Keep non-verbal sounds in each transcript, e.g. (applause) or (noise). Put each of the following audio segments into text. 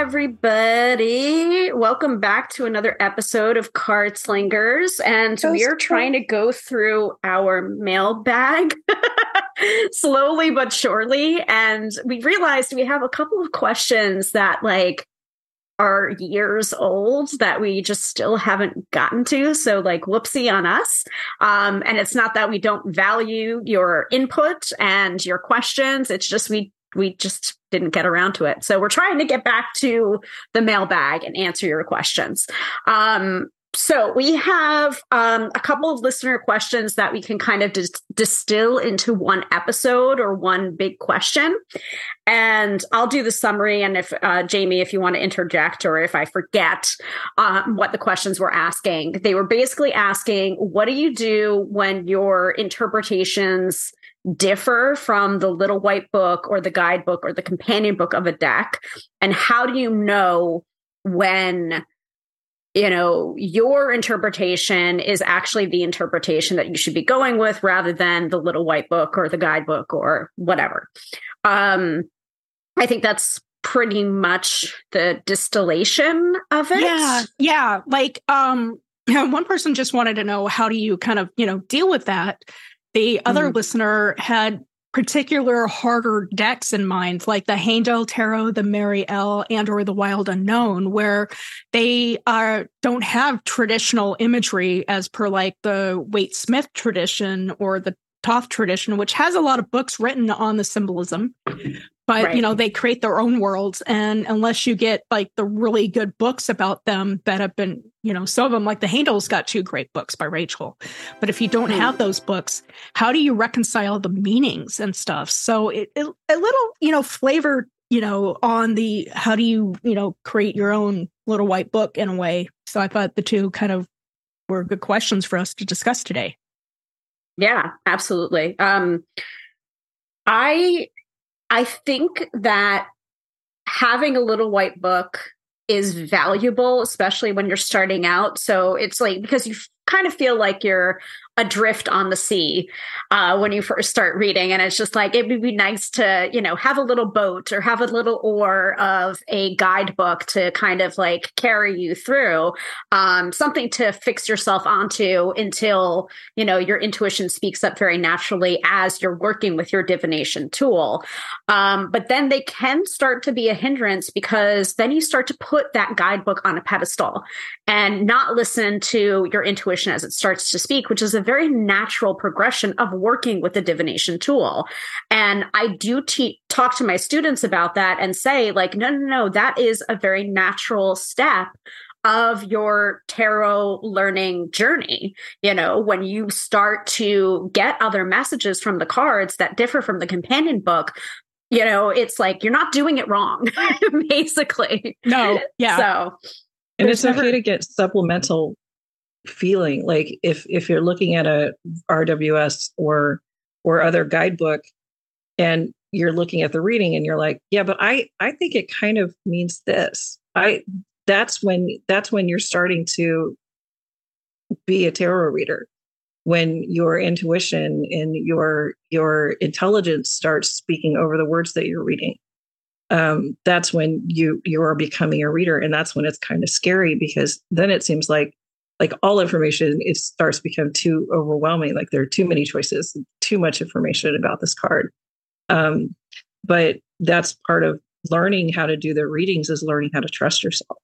Everybody. Welcome back to another episode of Card Slingers. And we are trying to go through our mailbag (laughs) slowly but surely. And we realized we have a couple of questions that, like, are years old that we just still haven't gotten to. So, like, whoopsie on us. Um, and it's not that we don't value your input and your questions. It's just we we just didn't get around to it. So we're trying to get back to the mailbag and answer your questions. Um, so we have um, a couple of listener questions that we can kind of dis- distill into one episode or one big question. And I'll do the summary. And if uh, Jamie, if you want to interject or if I forget um, what the questions were asking, they were basically asking, what do you do when your interpretations differ from the little white book or the guidebook or the companion book of a deck? And how do you know when you know your interpretation is actually the interpretation that you should be going with rather than the little white book or the guidebook or whatever um i think that's pretty much the distillation of it Yeah, yeah. Like, um, (clears throat) one person just wanted to know how do you kind of, you know, deal with that. The other Mhm. listener had particular harder decks in mind, like the Haindl Tarot, the Mary-El, and or the Wild Unknown, where they are don't have traditional imagery as per like the Waite Smith tradition or the Thoth tradition, which has a lot of books written on the symbolism. But Right. you know, they create their own worlds. And unless you get like the really good books about them that have been, you know, some of them like the Haindl's got two great books by Rachel. But if you don't Hmm. have those books, how do you reconcile the meanings and stuff? So it, it a little, you know, flavor, you know, on the how do you, you know, create your own little white book in a way. So I thought the two kind of were good questions for us to discuss today. Yeah, absolutely. Um I I think that having a little white book is valuable especially when you're starting out. So it's like because you kind of feel like you're adrift on the sea uh, when you first start reading. And it's just like it would be nice to you know have a little boat or have a little oar of a guidebook to kind of like carry you through um, something to fix yourself onto until you know your intuition speaks up very naturally as you're working with your divination tool. Um, but then they can start to be a hindrance because then you start to put that guidebook on a pedestal and not listen to your intuition as it starts to speak which is a very natural progression of working with the divination tool and i do te- talk to my students about that and say like no no no that is a very natural step of your tarot learning journey. You know, when you start to get other messages from the cards that differ from the companion book, you know, it's like you're not doing it wrong, (laughs) basically. No, yeah. So, and it's okay to get supplemental feeling like if if you're looking at a rws or or other guidebook and you're looking at the reading and you're like yeah but i i think it kind of means this. I that's when that's when you're starting to be a tarot reader. When your intuition and your your intelligence starts speaking over the words that you're reading um, that's when you you are becoming a reader and that's when it's kind of scary because then it seems like like all information it starts to become too overwhelming. Like there are too many choices too much information about this card. Um, but that's part of learning how to do the readings is learning how to trust yourself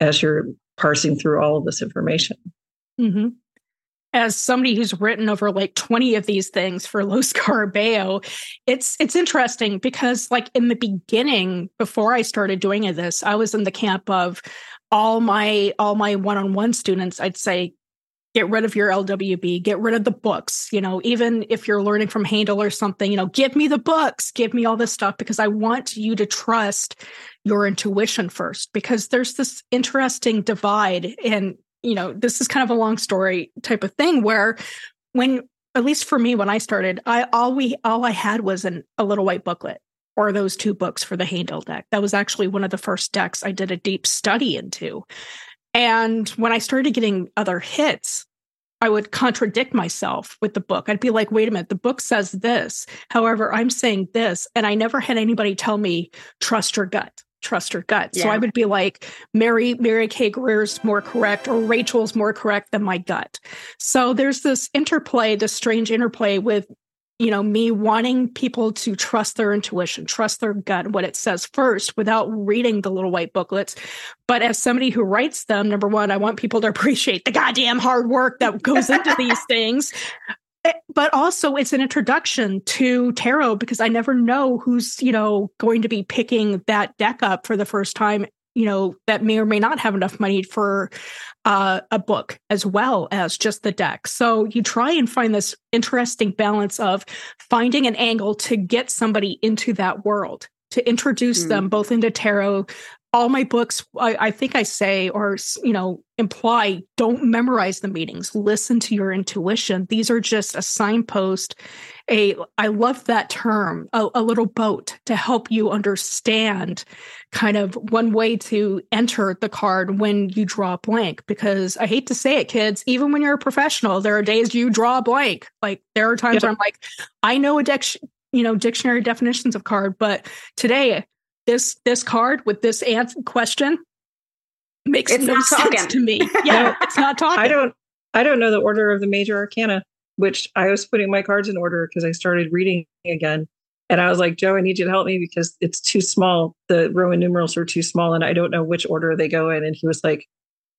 as you're parsing through all of this information. Hmm As somebody who's written over like 20 of these things for Los (laughs) Carabeo, it's it's interesting because like in the beginning, before I started doing this, I was in the camp of all my all my one-on-one students, I'd say, get rid of your LWB, get rid of the books. You know, even if you're learning from Haindl or something, you know, give me the books, give me all this stuff because I want you to trust your intuition first because there's this interesting divide. And, you know, this is kind of a long story type of thing where when, at least for me, when I started, I all we all I had was an, a little white booklet or those two books for the Haindl deck. That was actually one of the first decks I did a deep study into. And when I started getting other hits, I would contradict myself with the book. I'd be like, wait a minute, the book says this. However, I'm saying this. And I never had anybody tell me, trust your gut, trust your gut. Yeah. So I would be like, Mary, Mary K. Greer's more correct, or Rachel's more correct than my gut. So there's this interplay, this strange interplay with you know, me wanting people to trust their intuition, trust their gut, what it says first without reading the little white booklets. But as somebody who writes them, number one, I want people to (laughs) appreciate the goddamn hard work that goes into these things. Eh, but also it's an introduction to tarot because I never know who's, you know, going to be picking that deck up for the first time you know that may or may not have enough money for uh, a book as well as just the deck so you try and find this interesting balance of finding an angle to get somebody into that world to introduce mm. them both into tarot all my books I, I, think i say or you know imply don't memorize the meanings listen to your intuition. These are just a signpost a i love that term a, a little boat to help you understand kind of one way to enter the card when you draw a blank. Because i hate to say it kids even when you're a professional there are days you draw a blank. Like there are times where i'm like i know a deck you know dictionary definitions of card but today this this card with this answer question makes it's no sense talking. to me. (laughs) Yeah, it's not talking. I don't I don't know the order of the major arcana, which I was putting my cards in order because I started reading again. And I was like, Joe, I need you to help me because it's too small. The Roman numerals are too small, and I don't know which order they go in. And he was like,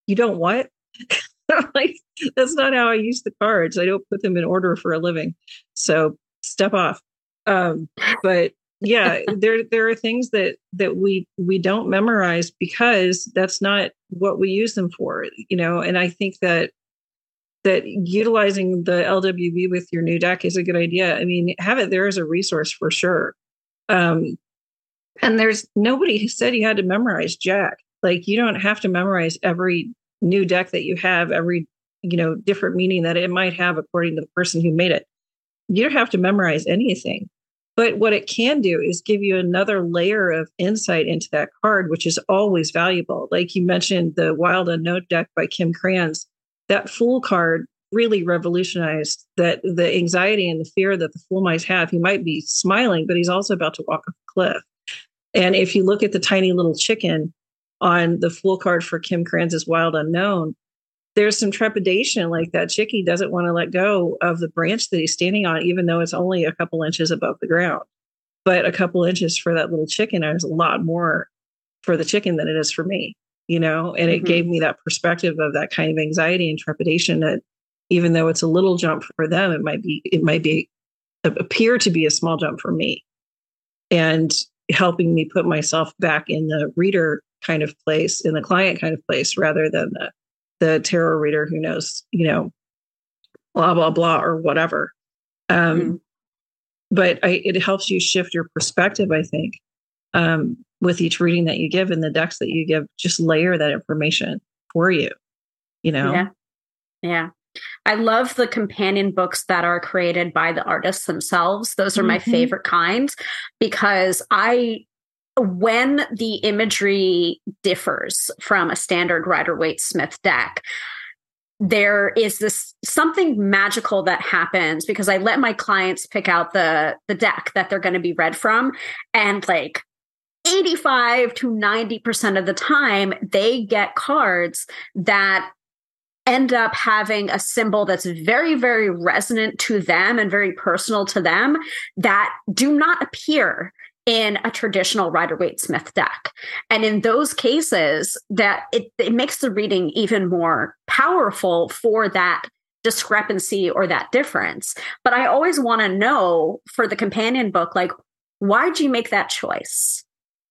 You don't what? (laughs) like, that's not how I use the cards. I don't put them in order for a living. So step off. Um, but yeah (laughs) there there are things that that we we don't memorize because that's not what we use them for you know and i think that that utilizing the lwb with your new deck is a good idea. I mean have it there as a resource for sure. Um and there's nobody who said you had to memorize jack. Like you don't have to memorize every new deck that you have every you know different meaning that it might have according to the person who made it. You don't have to memorize anything but what it can do is give you another layer of insight into that card, which is always valuable. Like you mentioned, the Wild Unknown deck by Kim Krans, that Fool card really revolutionized that the anxiety and the fear that the fool might have. He might be smiling, but he's also about to walk off a cliff. And if you look at the tiny little chicken on the Fool card for Kim Krans's Wild Unknown, there's some trepidation like that chickie doesn't want to let go of the branch that he's standing on even though it's only a couple inches above the ground. But a couple inches for that little chicken is a lot more for the chicken than it is for me you know? And it mm-hmm. gave me that perspective of that kind of anxiety and trepidation that even though it's a little jump for them it might be it might be appear to be a small jump for me. And helping me put myself back in the reader kind of place in the client kind of place rather than the the tarot reader who knows, you know, blah, blah, blah, or whatever. Um, mm-hmm. But I, it helps you shift your perspective, I think, um, with each reading that you give and the decks that you give, just layer that information for you, you know? Yeah. Yeah. I love the companion books that are created by the artists themselves. Those are mm-hmm. my favorite kinds because I when the imagery differs from a standard Rider Waite Smith deck, there is this something magical that happens because I let my clients pick out the the deck that they're going to be read from and like 85 to 90% of the time they get cards that end up having a symbol that's very very resonant to them and very personal to them that do not appear in a traditional Rider Waite Smith deck. And in those cases, that it, it makes the reading even more powerful for that discrepancy or that difference. But I always want to know for the companion book, like, why'd you make that choice?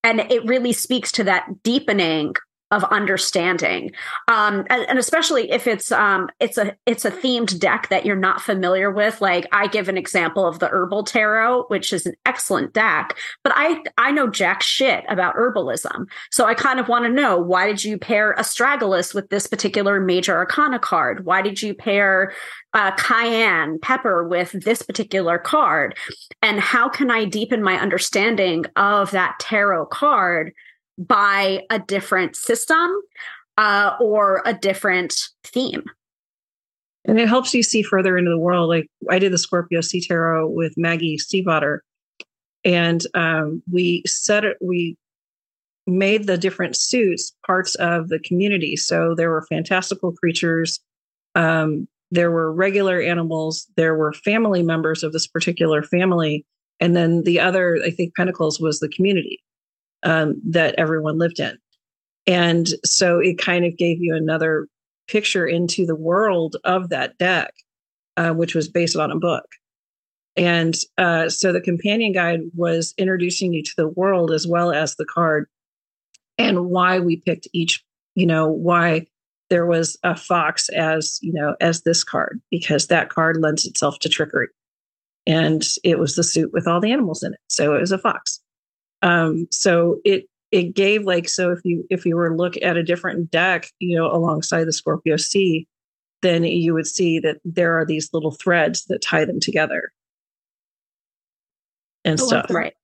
And it really speaks to that deepening of understanding. Um, and, and, especially if it's um, it's a it's a themed deck that you're not familiar with like i give an example of the herbal tarot which is an excellent deck but i i know jack shit about herbalism. So i kind of want to know why did you pair astragalus with this particular major arcana card? Why did you pair uh, cayenne pepper with this particular card? And how can i deepen my understanding of that tarot card by a different system uh, or a different theme. And it helps you see further into the world. Like I did the Scorpio Sea Tarot with Maggie Stiefvater, and um, we set it. We made the different suits parts of the community. So there were fantastical creatures, um, there were regular animals, there were family members of this particular family, and then the other, I think, Pentacles was the community um, that everyone lived in. And so it kind of gave you another picture into the world of that deck, uh, which was based on a book. And uh, so the companion guide was introducing you to the world as well as the card and why we picked each, you know, why there was a fox as, you know, as this card, because that card lends itself to trickery. And it was the suit with all the animals in it. So it was a fox. Um, so it it gave like so if you if you were to look at a different deck, you know, alongside the Scorpio Sea, then you would see that there are these little threads that tie them together and stuff. Right.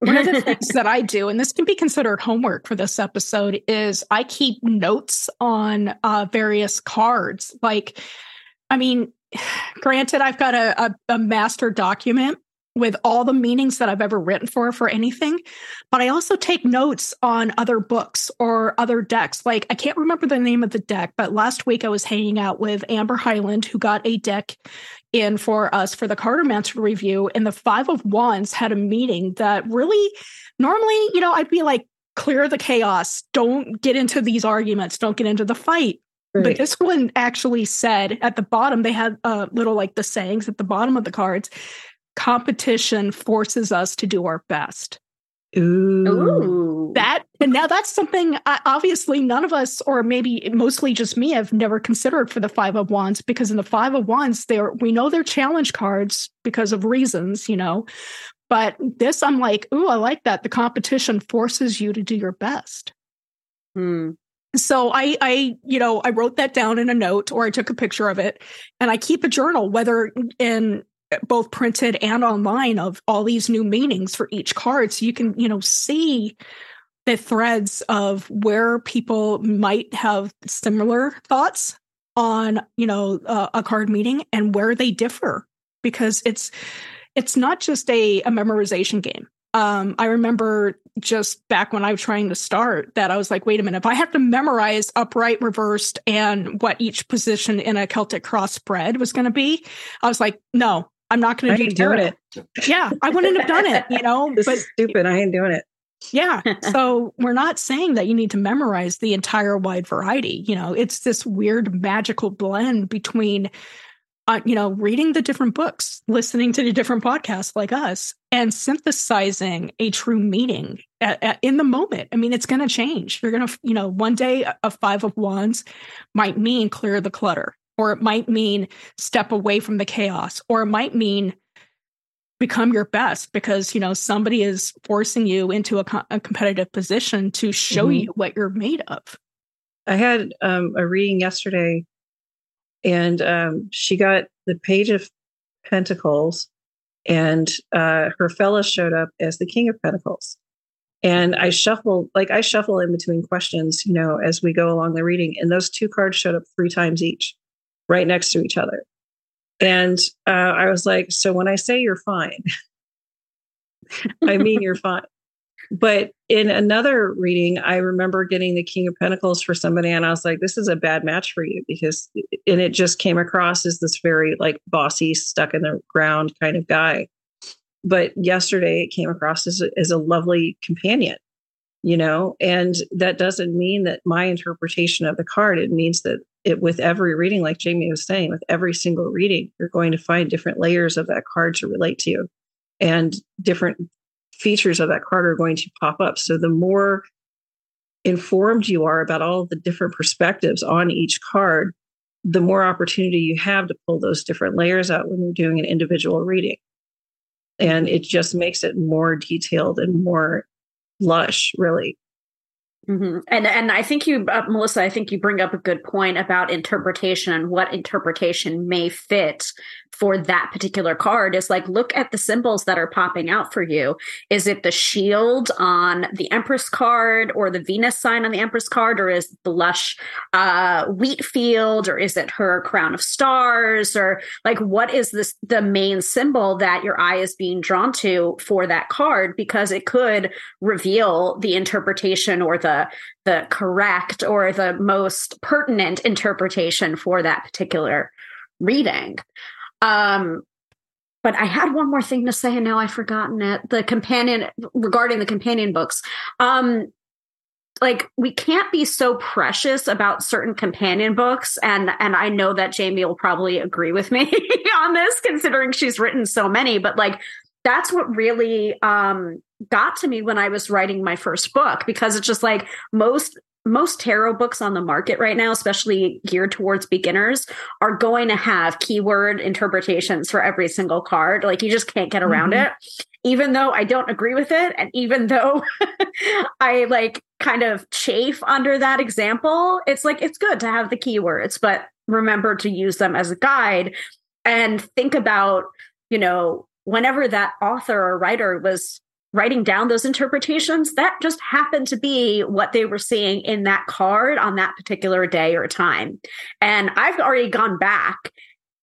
One of the (laughs) things that I do, and this can be considered homework for this episode, is I keep notes on uh, various cards. Like, I mean, (sighs) granted, I've got a, a, a master document with all the meanings that I've ever written for for anything, but I also take notes on other books or other decks. Like I can't remember the name of the deck, but last week I was hanging out with Amber Highland, who got a deck in for us for the Cartomancer review, and the Five of Wands had a meaning that really, normally, you know, I'd be like, clear the chaos, don't get into these arguments, don't get into the fight. Right. But this one actually said at the bottom, they had a uh, little like the sayings at the bottom of the cards competition forces us to do our best. Ooh. Ooh. That and now that's something I, obviously none of us, or maybe mostly just me, have never considered for the five of wands because in the five of wands, there we know they're challenge cards because of reasons, you know. But this, I'm like, ooh, I like that. The competition forces you to do your best. Hmm. So I, I, you know, I wrote that down in a note or I took a picture of it and I keep a journal, whether in both printed and online of all these new meanings for each card. So you can you know see the threads of where people might have similar thoughts on you know uh, a card meaning and where they differ. Because it's it's not just a, a memorization game. Um, I remember just back when I was trying to start that I was like, wait a minute, if I have to memorize upright, reversed, and what each position in a Celtic cross spread was going to be, I was like, no, I'm not going to do doing it. Yeah, I wouldn't have done it, you know. (laughs) this but, is stupid. I ain't doing it. Yeah. (laughs) So we're not saying that you need to memorize the entire wide variety. You know, it's this weird magical blend between, uh, you know, reading the different books, listening to the different podcasts like us, and synthesizing a true meaning at, at, in the moment. I mean, it's going to change. You're going to, you know, one day a five of wands might mean clear the clutter or it might mean step away from the chaos, or it might mean become your best because you know somebody is forcing you into a, co- a competitive position to show mm-hmm. you what you're made of. I had um, a reading yesterday, and um, she got the Page of Pentacles, and uh, her fella showed up as the King of Pentacles. And I shuffle, like I shuffle in between questions, you know, as we go along the reading. And those two cards showed up three times each right next to each other. And uh, I was like, so when I say you're fine, (laughs) I mean you're fine. But in another reading, I remember getting the King of Pentacles for somebody, and I was like, this is a bad match for you because, and it just came across as this very like bossy, stuck in the ground kind of guy. But yesterday, it came across as a, as a lovely companion, you know, and that doesn't mean that my interpretation of the card, it means that it with every reading, like Jamie was saying, with every single reading, you're going to find different layers of that card to relate to you. And different features of that card are going to pop up. So the more informed you are about all the different perspectives on each card, the more opportunity you have to pull those different layers out when you're doing an individual reading. And it just makes it more detailed and more lush, really. Mm-hmm. And and I think you, uh, Melissa, I think you bring up a good point about interpretation and what interpretation may fit for that particular card is like look at the symbols that are popping out for you is it the shield on the empress card or the venus sign on the empress card or is the lush uh, wheat field or is it her crown of stars or like what is this the main symbol that your eye is being drawn to for that card because it could reveal the interpretation or the the correct or the most pertinent interpretation for that particular reading um, but I had one more thing to say, and now I've forgotten it. The companion regarding the companion books. Um, like we can't be so precious about certain companion books and and I know that Jamie will probably agree with me (laughs) on this considering she's written so many but like that's what really um got to me when I was writing my first book because it's just like most most tarot books on the market right now, especially geared towards beginners, are going to have keyword interpretations for every single card. Like you just can't get around mm-hmm. it. Even though I don't agree with it, and even though (laughs) I like kind of chafe under that example, it's like it's good to have the keywords, but remember to use them as a guide and think about, you know, whenever that author or writer was writing down those interpretations, that just happened to be what they were seeing in that card on that particular day or time. And I've already gone back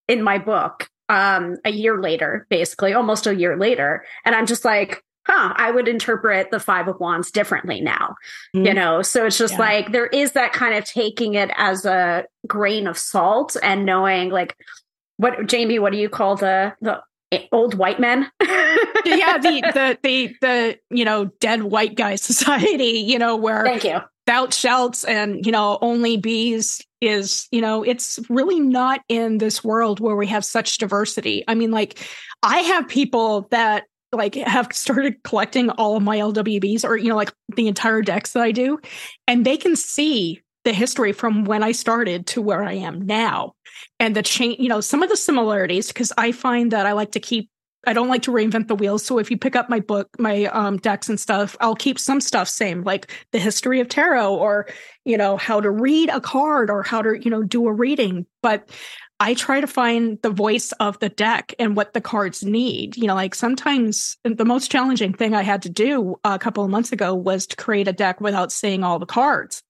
in my book um, a year later, basically, almost a year later. And I'm just like, huh, I would interpret the Five of Wands differently now. Mm-hmm. You know, so it's just yeah. like there is that kind of taking it as a grain of salt and knowing like, what Jamie, what do you call the the old white men. (laughs) yeah, the the the the you know dead white guy (laughs) society. You know where thank you thou shalt and you know only bees is you know it's really not in this world where we have such diversity. I mean, like I have people that like have started collecting all of my LWBs or you know like the entire decks that I do, and they can see the history from when I started to where I am now and the change, you know, some of the similarities, because I find that I like to keep, I don't like to reinvent the wheel. So if you pick up my book, my um, decks and stuff, I'll keep some stuff same, like the history of tarot or, you know, how to read a card or how to, you know, do a reading. But I try to find the voice of the deck and what the cards need. You know, like sometimes the most challenging thing I had to do a couple of months ago was to create a deck without seeing all the cards.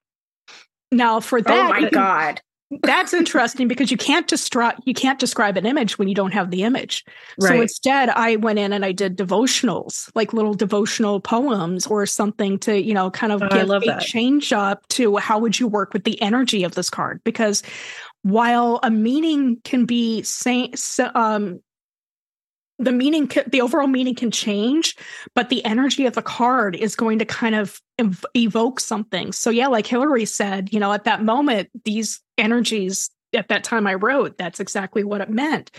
Now, for that, oh my god, that's interesting because you can't describe you can't describe an image when you don't have the image. Right. So instead, I went in and I did devotionals, like little devotional poems or something to you know kind of oh, give a that. change up to how would you work with the energy of this card because while a meaning can be same, um, the meaning the overall meaning can change but the energy of the card is going to kind of ev- evoke something so yeah like hillary said you know at that moment these energies at that time i wrote that's exactly what it meant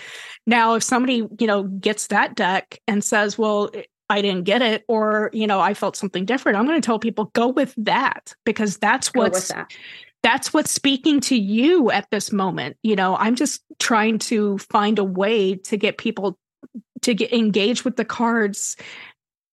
now if somebody you know gets that deck and says well eh, I didn't get it, or you know, I felt something different. I'm going to tell people go with that because that's what's that. that's what's speaking to you at this moment. You know, I'm just trying to find a way to get people to get engaged with the cards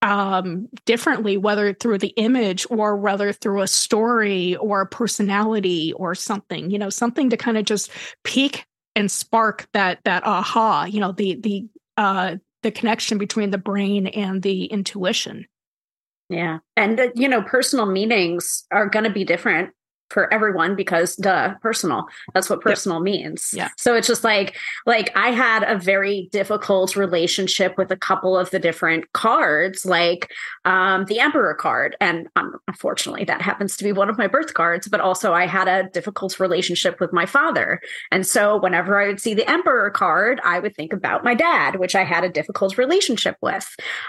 um differently whether through the image or whether through a story or a personality or something you know something to kind of just peak and spark that that aha you know the the uh the connection between the brain and the intuition. Yeah. And uh, you know personal meanings are going to be different for everyone because duh personal. That's what personal yep. means. Yeah. So it's just like like i had a very difficult relationship with a couple of the different cards like um the emperor card. And um, unfortunately that happens to be one of my birth cards but also i had a difficult relationship with my father. And so whenever i would see the emperor card i would think about my dad which i had a difficult relationship with.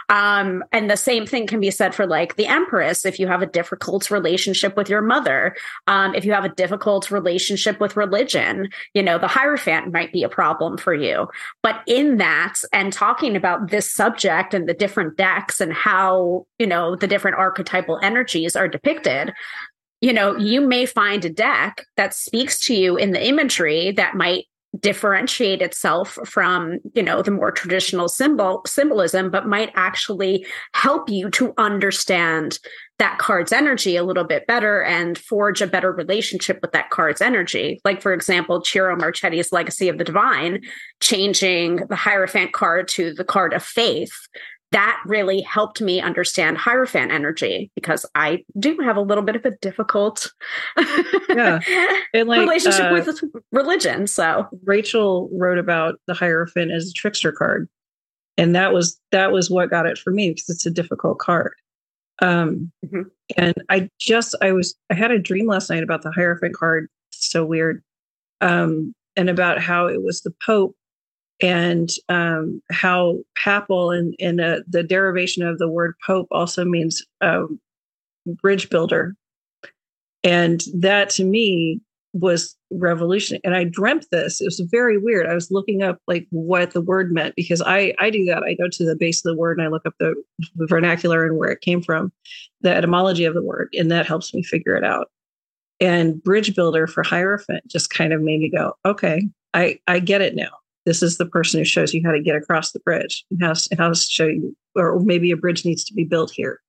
Um and the same thing can be said for like the empress. If you have a difficult relationship with your mother um, if you have a difficult relationship with religion, you know, the Hierophant might be a problem for you. But in that, and talking about this subject and the different decks and how, you know, the different archetypal energies are depicted, you know, you may find a deck that speaks to you in the imagery that might differentiate itself from you know the more traditional symbol symbolism but might actually help you to understand that card's energy a little bit better and forge a better relationship with that card's energy. Like for example ciro marchetti's legacy of the divine changing the hierophant card to the card of faith that really helped me understand Hierophant energy because I do have a little bit of a difficult yeah. (laughs) and like, relationship uh, with religion. So Rachel wrote about the Hierophant as a trickster card. And that was that was what got it for me because it's a difficult card. Um, mm-hmm. and I just I was I had a dream last night about the Hierophant card. So weird. Um, and about how it was the Pope and um, how papal and, uh, the derivation of the word pope also means um, bridge builder. And that to me was revolutionary. and i dreamt this. It was very weird. I was looking up like what the word meant because i i do that. I go to the base of the word and i look up the, the vernacular and where it came from the etymology of the word and that helps me figure it out. And bridge builder for hierophant just kind of made me go okay i i get it now this is the person who shows you how to get across the bridge. And how, how to show you or maybe a bridge needs to be built here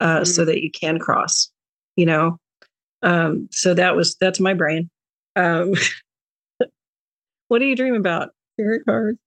uh, mm-hmm. so that you can cross you know? Um, so that was that's my brain. Um, (laughs) what do you dream about? Spirit cards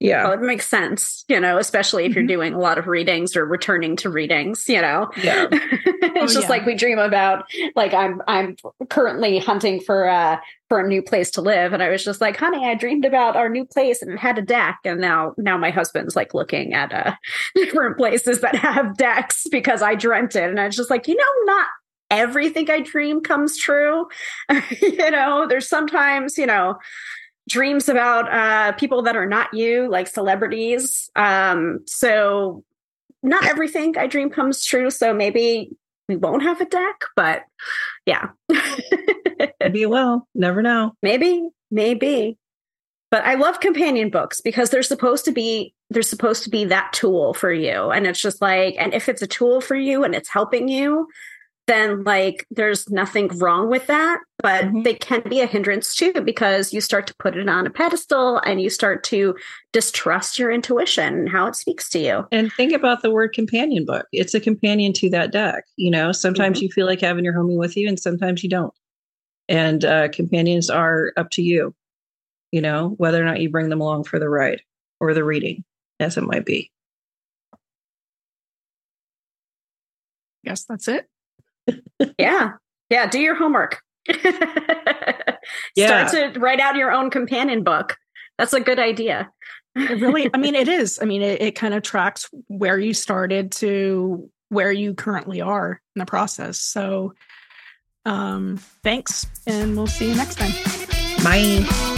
yeah. Well, it makes sense, you know, especially if you're mm-hmm. doing a lot of readings or returning to readings, you know. Yeah. (laughs) it's oh, just yeah. like we dream about like I'm I'm currently hunting for uh for a new place to live and I was just like, "Honey, I dreamed about our new place and it had a deck." And now now my husband's like looking at uh (laughs) different places that have decks because I dreamt it and I was just like, "You know, not everything I dream comes true." (laughs) you know, there's sometimes, you know, dreams about uh, people that are not you, like celebrities. Um, so not everything I dream comes true. So maybe we won't have a deck, but yeah. (laughs) maybe will. Never know. Maybe, maybe. But I love companion books because they're supposed to be they're supposed to be that tool for you. And it's just like, and if it's a tool for you and it's helping you, then like there's nothing wrong with that but mm-hmm. they can be a hindrance too because you start to put it on a pedestal and you start to distrust your intuition and how it speaks to you. And think about the word companion book. It's a companion to that deck you know? Sometimes mm-hmm. you feel like having your homie with you and sometimes you don't. And uh, companions are up to you you know whether or not you bring them along for the ride or the reading as it might be. Yes, that's it yeah. Yeah. Do your homework. yeah. Start to write out your own companion book. That's a good idea. it really, I mean, it is. I mean, it, it kind of tracks where you started to where you currently are in the process. So, um, thanks, and we'll see you next time. Bye.